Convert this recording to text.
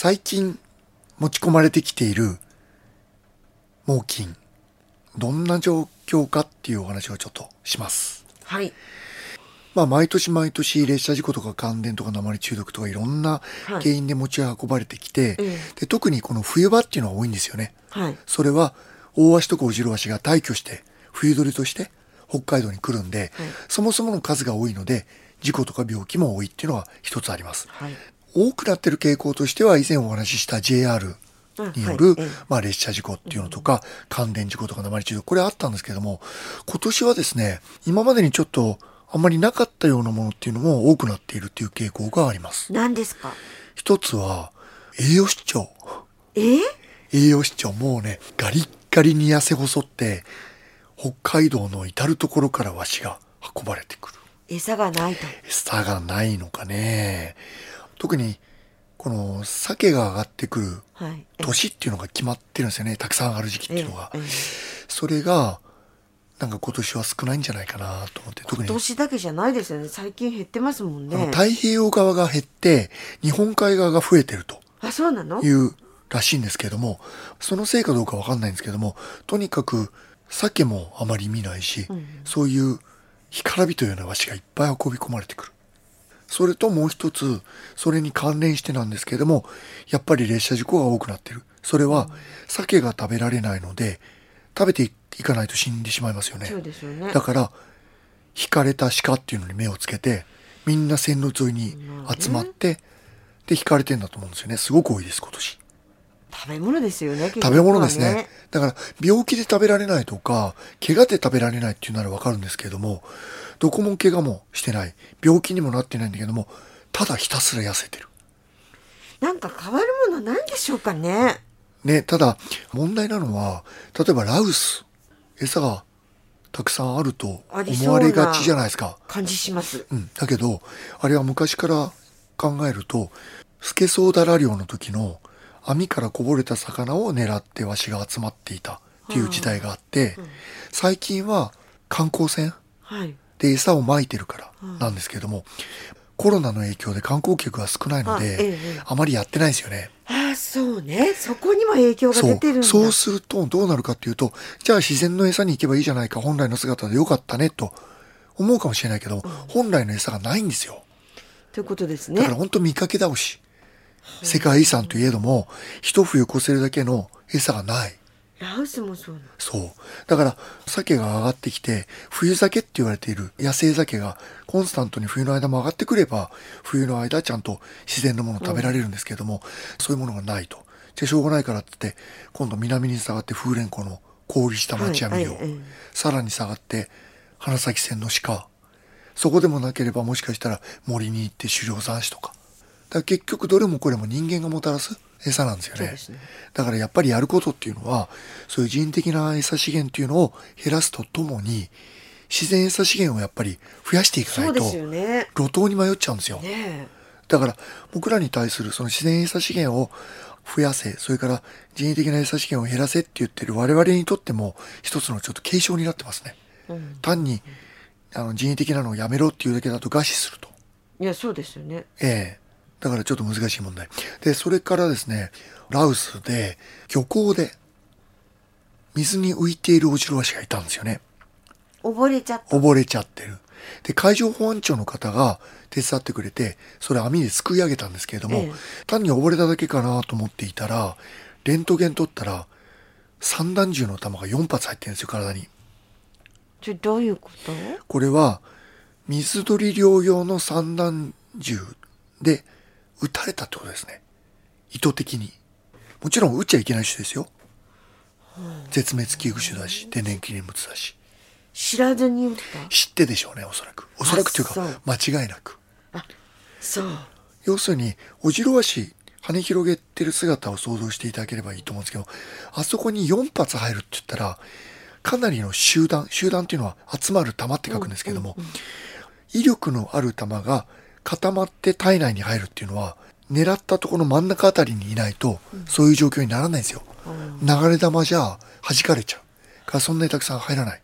最近持ち込まれてきている猛禽、どんな状況かっていうお話をちょっとします。はい。まあ、毎年毎年列車事故とか感電とか鉛中毒とかいろんなはい原因で持ち運ばれてきて、ええで特にこの冬場っていうのは多いんですよね。はい。それは大鷲とかオジロワシが退去して冬鳥として北海道に来るんで、はいそもそもの数が多いので事故とか病気も多いっていうのは一つあります。はい。多くなってる傾向としては以前お話しした JR による、まあ、列車事故っていうのとか、感電事故とか鉛中毒これあったんですけども今年はですね今までにちょっとあんまりなかったようなものっていうのも多くなっているっていう傾向があります。何ですか？一つは栄養失調。え？ー、栄養失調もうねガリッガリに痩せ細って北海道の至る所からわしが運ばれてくる。餌がないと。餌がないのかね特にこの鮭が上がってくる年っていうのが決まってるんですよね。たくさん上がる時期っていうのが。ええそれがなんか今年は少ないんじゃないかなと思って特に。今年だけじゃないですよね。最近減ってますもんね。太平洋側が減って日本海側が増えてると。あ、そうなの？いうらしいんですけれどもそのせいかどうかわかんないんですけどもとにかく鮭もあまり見ないし、うんそういう干からびというような和紙がいっぱい運び込まれてくるそれともう一つそれに関連してなんですけれどもやっぱり列車事故が多くなってる。それは鮭が食べられないので食べていかないと死んでしまいますよね。そうですよね。だから引かれた鹿っていうのに目をつけてみんな線路沿いに集まって、で引かれてんだと思うんですよね。すごく多いです今年食べ物ですよね。食べ物ですねだから病気で食べられないとか怪我で食べられないっていうならわかるんですけれどもどこも怪我もしてない病気にもなってないんだけどもただひたすら痩せてるなんか変わるものなんでしょうかね。ねただ問題なのは例えばラウス餌がたくさんあると思われがちじゃないですか感じします。うん、だけどあれは昔から考えるとスケソウダラ漁の時の網からこぼれた魚を狙ってワシが集まっていたっていう時代があって、最近は観光船はい。で餌をまいてるからなんですけども、コロナの影響で観光客が少ないのあええあまりやってないんですよね。ああ、そうね。そこにも影響が。出てるんだ。そうするとどうなるかっていうと、じゃあ自然の餌に行けばいいじゃないか、本来の姿でよかったねと思うかもしれないけど、本来の餌がないんですよ。ということですねだから。本当見かけ倒し。世界遺産といえども、一冬越せるだけの餌がない。ラウスもそうなの。そう。だから、鮭が上がってきて、冬鮭って言われている野生鮭がコンスタントに冬の間も上がってくれば、冬の間ちゃんと自然のものを食べられるんですけれども、そういうものがないと。じゃあしょうがないからって言って、今度南に下がって風蓮湖の氷した町や見よう。はいはいええさらに下がって、花咲線の鹿。そこでもなければもしかしたら森に行って狩猟山種とか。だ結局どれもこれも人間がもたらす餌なんですよね。ねだからやっぱりやることっていうのは、そういう人的な餌資源っていうのを減らすとともに、自然餌資源をやっぱり増やしていかないと。路頭に迷っちゃうんですよ。ねだから僕らに対するその自然餌資源を増やせ、それから人為的な餌資源を減らせって言ってる我々にとっても一つのちょっと警鐘になってますね。え。うん。単にあの人為的なのをやめろっていうだけだと餓死すると。いや、そうですよね。ええだからちょっと難しい問題。で、それからですね、ラウスで漁港で水に浮いているオジロワシがいたんですよね。溺れちゃった。溺れちゃってる。で、海上保安庁の方が手伝ってくれて、それ網ですくい上げたんですけれども、ええ単に溺れただけかなと思っていたら、レントゲン取ったら、散弾銃の弾が4発入ってるんですよ、体に。ちょ、どういうこと？これは、水鳥猟用の散弾銃で撃たれたってことですね。意図的に。もちろん撃っちゃいけない種ですよ。絶滅危惧種だし、天然記念物だし。知らずに撃った？知ってでしょうね、おそらく。おそらくというか間違いなく。そう。要するに、オジロワシ、羽広げてる姿を想像していただければいいと思うんですけど、あそこに4発入るって言ったら、かなりの集団、集団っていうのは集まる弾って書くんですけども、威力のある弾が固まって体内に入るっていうのは、狙ったところの真ん中あたりにいないと、そういう状況にならないんですよ。流れ弾じゃ弾かれちゃう。からそんなにたくさん入らない。